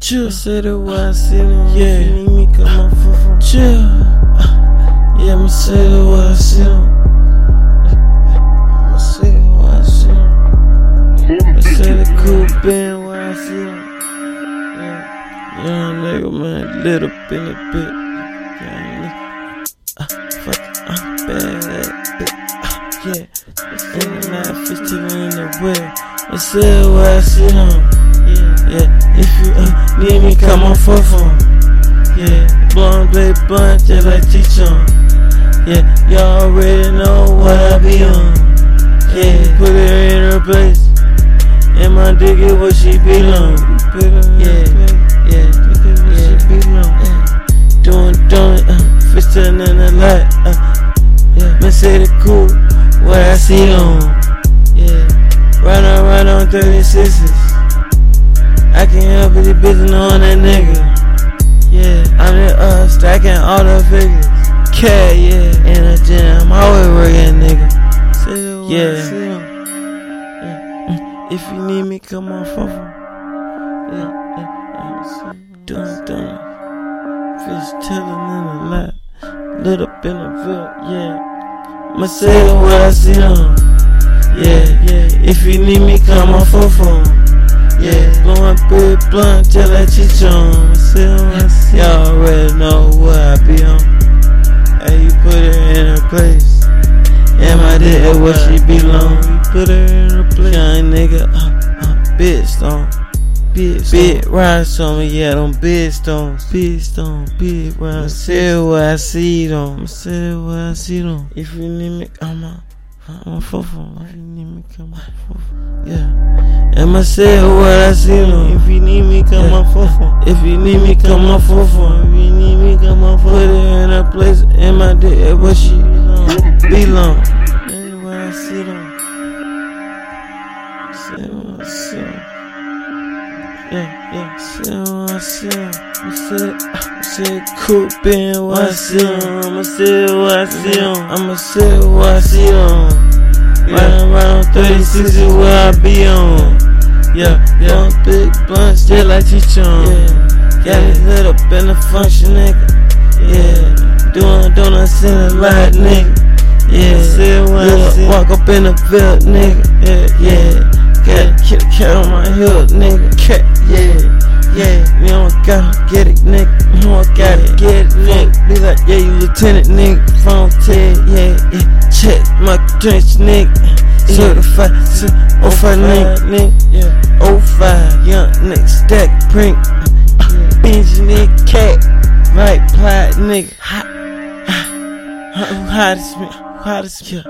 Chill. Say the way I see them. Yeah. You need me, come on, fuck from. Chill. Yeah, I'ma say the way I see them. I'ma say the way I see them. I say the cool band where I see them. Yeah. Young nigga, man, lit up in the bit. Young nigga. Uh, fuck, I'm bad at it. Uh, yeah. The night, 15 in the whip. I say the way I see them. Blunt, just like T-Chon. Yeah, y'all already know what I be on. Yeah, put her in her place. And my dick is where she belong. Yeah, yeah, yeah, she belong. Yeah. Doing, doing, uh, fisting in the light. Uh, yeah, Mercedes cool, what I see on. Yeah, right on, right on 36s. I can't help it, the bitch on that nigga. Yeah, I'm the uh, stacking all the figures. Cat, yeah, in the gym, always working, nigga. Yeah. yeah. If you need me, come on, fuck Yeah, yeah. Dun, dun. Fish telling in the lap. Lit up in the field, yeah. I'ma say the way I see them. Yeah, yeah. If you need me, come on, phone. Yeah, blowing big blunt till I cheat on. Y'all already know what I be on. Hey, you put her in her place. My dick is where she belong. You put her in her place. Young nigga, uh, uh, big stone. Big, big rise on me, yeah, them big stones. Big stone, big. I say what I see them. I say what I see them. If you need me, I'm a, I'm a fuffle. If you need me, come on, fuffle. Yeah. I'ma what I see them. If you need me, come on, fuffle. If you need me, come on, fuffle. If you need me, come on, fuffle. Put her in her place, in my dick, where eh, she belong. That's what I see. Say what I see them. Yeah, yeah, say what I see them. I said, I said, cool been what I see them. I'ma say what I see them. I'ma say what I see them. Right around 36 is where I be on. Yeah, yeah, big blunts just like T-Chon. Yeah, got it lit up in the function, nigga. Yeah, doing donuts in the light, nigga. Yeah, say what I see. Walk up in the field, nigga. Yeah, yeah. Got a kid cat on my hip, nigga. Cat, yeah. Yeah, don't gotta get it, nigga. You don't gotta get it, nigga. Be like, yeah, you lieutenant, nigga. Phone tag, yeah, yeah. Check my drench, nigga. Certified, oh five, nigga, nigga. Yeah, oh five, young nigga, stack print. Benji, cat, right, plied, nigga. Hot, hot, hottest, man, hottest, yeah.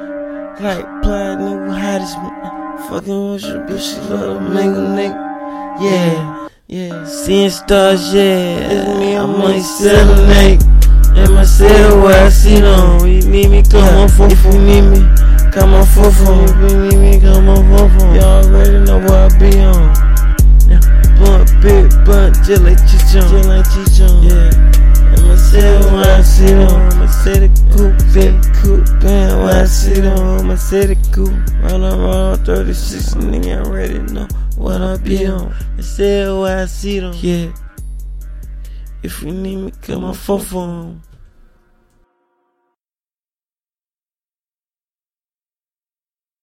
Like, plied, nigga, hottest, man. Fucking with your bitch, she love a nigga. Yeah. Yeah, seeing stars, yeah. It's me, I'm only selling nigga. In my cell where I see them. You need me, come on, for If you need me, come on, for phone. If you need me, come on, for phone. Y'all already know where I be on. Yeah, blunt, big blunt, just like Chichon. Just like Chichon. Yeah. In my cell where I see them. I'ma say the coupe, big coupe, band where I see them. I'ma say the coupe. Run around 36, nigga, I already know what I be on. I say where I see them. Yeah. If you need me, come on, phone phone.